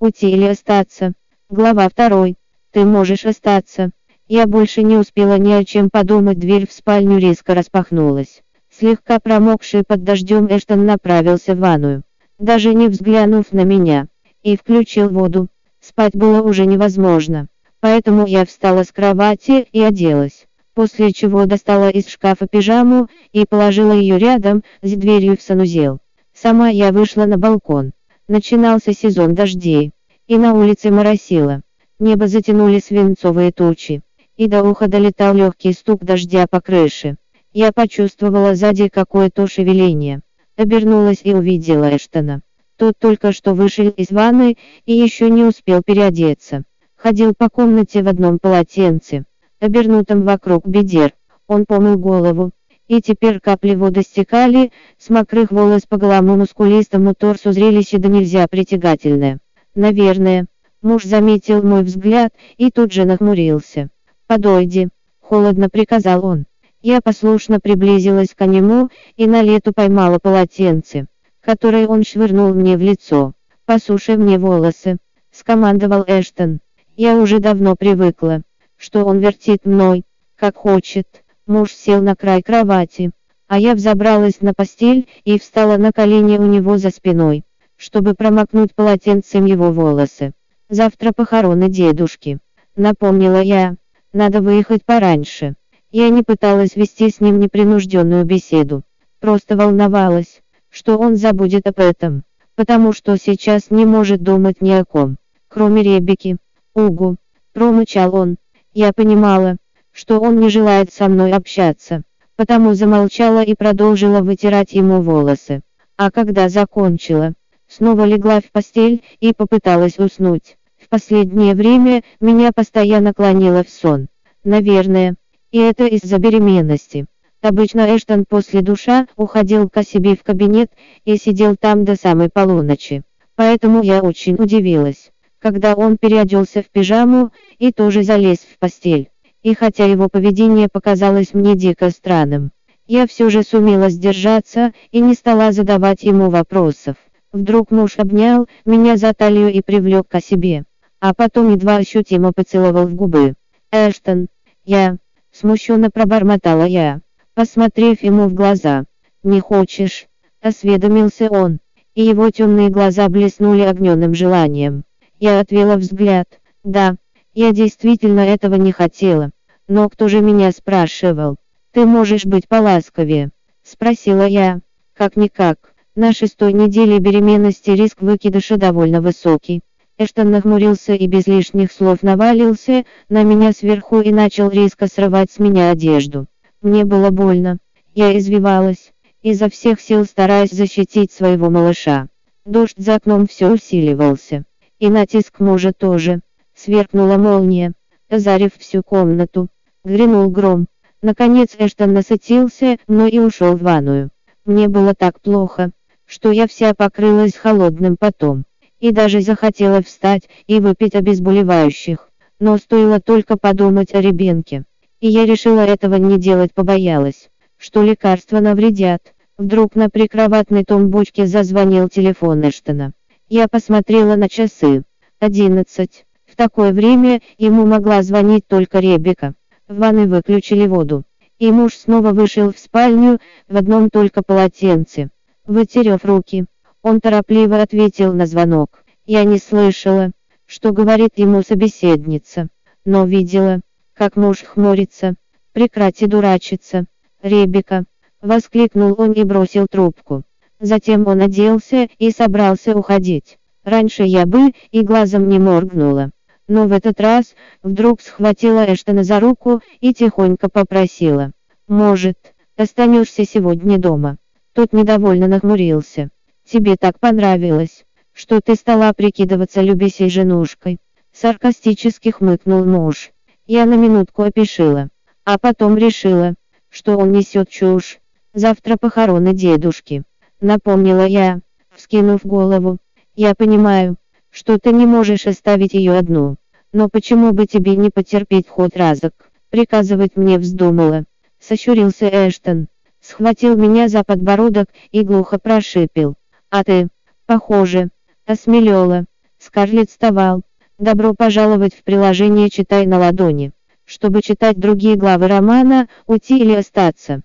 Уйти или остаться? Глава 2. Ты можешь остаться. Я больше не успела ни о чем подумать, дверь в спальню резко распахнулась. Слегка промокший под дождем Эштон направился в ванную, даже не взглянув на меня, и включил воду. Спать было уже невозможно, поэтому я встала с кровати и оделась, после чего достала из шкафа пижаму и положила ее рядом с дверью в санузел. Сама я вышла на балкон. Начинался сезон дождей, и на улице моросило. Небо затянули свинцовые тучи, и до уха долетал легкий стук дождя по крыше. Я почувствовала сзади какое-то шевеление. Обернулась и увидела Эштона. Тот только что вышел из ванны и еще не успел переодеться. Ходил по комнате в одном полотенце, обернутом вокруг бедер. Он помыл голову, и теперь капли воды стекали с мокрых волос по голому мускулистому торсу зрелище да нельзя притягательное. Наверное, муж заметил мой взгляд и тут же нахмурился. «Подойди», — холодно приказал он. Я послушно приблизилась к нему и на лету поймала полотенце, которое он швырнул мне в лицо. «Посуши мне волосы», — скомандовал Эштон. Я уже давно привыкла, что он вертит мной, как хочет. Муж сел на край кровати, а я взобралась на постель и встала на колени у него за спиной, чтобы промокнуть полотенцем его волосы. Завтра похороны дедушки. Напомнила я, надо выехать пораньше. Я не пыталась вести с ним непринужденную беседу, просто волновалась, что он забудет об этом, потому что сейчас не может думать ни о ком, кроме Ребекки. Угу, промычал он. Я понимала, что он не желает со мной общаться, потому замолчала и продолжила вытирать ему волосы. А когда закончила, снова легла в постель и попыталась уснуть. В последнее время меня постоянно клонило в сон. Наверное, и это из-за беременности. Обычно Эштон после душа уходил к себе в кабинет и сидел там до самой полуночи. Поэтому я очень удивилась, когда он переоделся в пижаму и тоже залез в постель. И хотя его поведение показалось мне дико странным, я все же сумела сдержаться и не стала задавать ему вопросов. Вдруг муж обнял меня за талию и привлек к себе, а потом едва ощутимо поцеловал в губы. «Эштон, я...» — смущенно пробормотала я, посмотрев ему в глаза. «Не хочешь?» — осведомился он, и его темные глаза блеснули огненным желанием. Я отвела взгляд. «Да, я действительно этого не хотела. Но кто же меня спрашивал? Ты можешь быть поласковее? Спросила я. Как-никак, на шестой неделе беременности риск выкидыша довольно высокий. Эштон нахмурился и без лишних слов навалился на меня сверху и начал резко срывать с меня одежду. Мне было больно. Я извивалась, изо всех сил стараясь защитить своего малыша. Дождь за окном все усиливался. И натиск мужа тоже. Сверкнула молния, озарив всю комнату. Грянул гром. Наконец Эштон насытился, но и ушел в ванную. Мне было так плохо, что я вся покрылась холодным потом. И даже захотела встать и выпить обезболивающих. Но стоило только подумать о ребенке. И я решила этого не делать побоялась, что лекарства навредят. Вдруг на прикроватной тумбочке зазвонил телефон Эштона. Я посмотрела на часы. Одиннадцать такое время ему могла звонить только Ребека. В ванной выключили воду. И муж снова вышел в спальню в одном только полотенце. Вытерев руки, он торопливо ответил на звонок. Я не слышала, что говорит ему собеседница, но видела, как муж хмурится. Прекрати дурачиться, Ребека, воскликнул он и бросил трубку. Затем он оделся и собрался уходить. Раньше я бы и глазом не моргнула но в этот раз вдруг схватила Эштона за руку и тихонько попросила. «Может, останешься сегодня дома?» Тот недовольно нахмурился. «Тебе так понравилось, что ты стала прикидываться любящей женушкой?» Саркастически хмыкнул муж. Я на минутку опешила, а потом решила, что он несет чушь. Завтра похороны дедушки. Напомнила я, вскинув голову. Я понимаю, что ты не можешь оставить ее одну. Но почему бы тебе не потерпеть ход разок? Приказывать мне вздумала. Сощурился Эштон. Схватил меня за подбородок и глухо прошипел. А ты, похоже, осмелела. Скарлетт вставал. Добро пожаловать в приложение «Читай на ладони». Чтобы читать другие главы романа, уйти или остаться.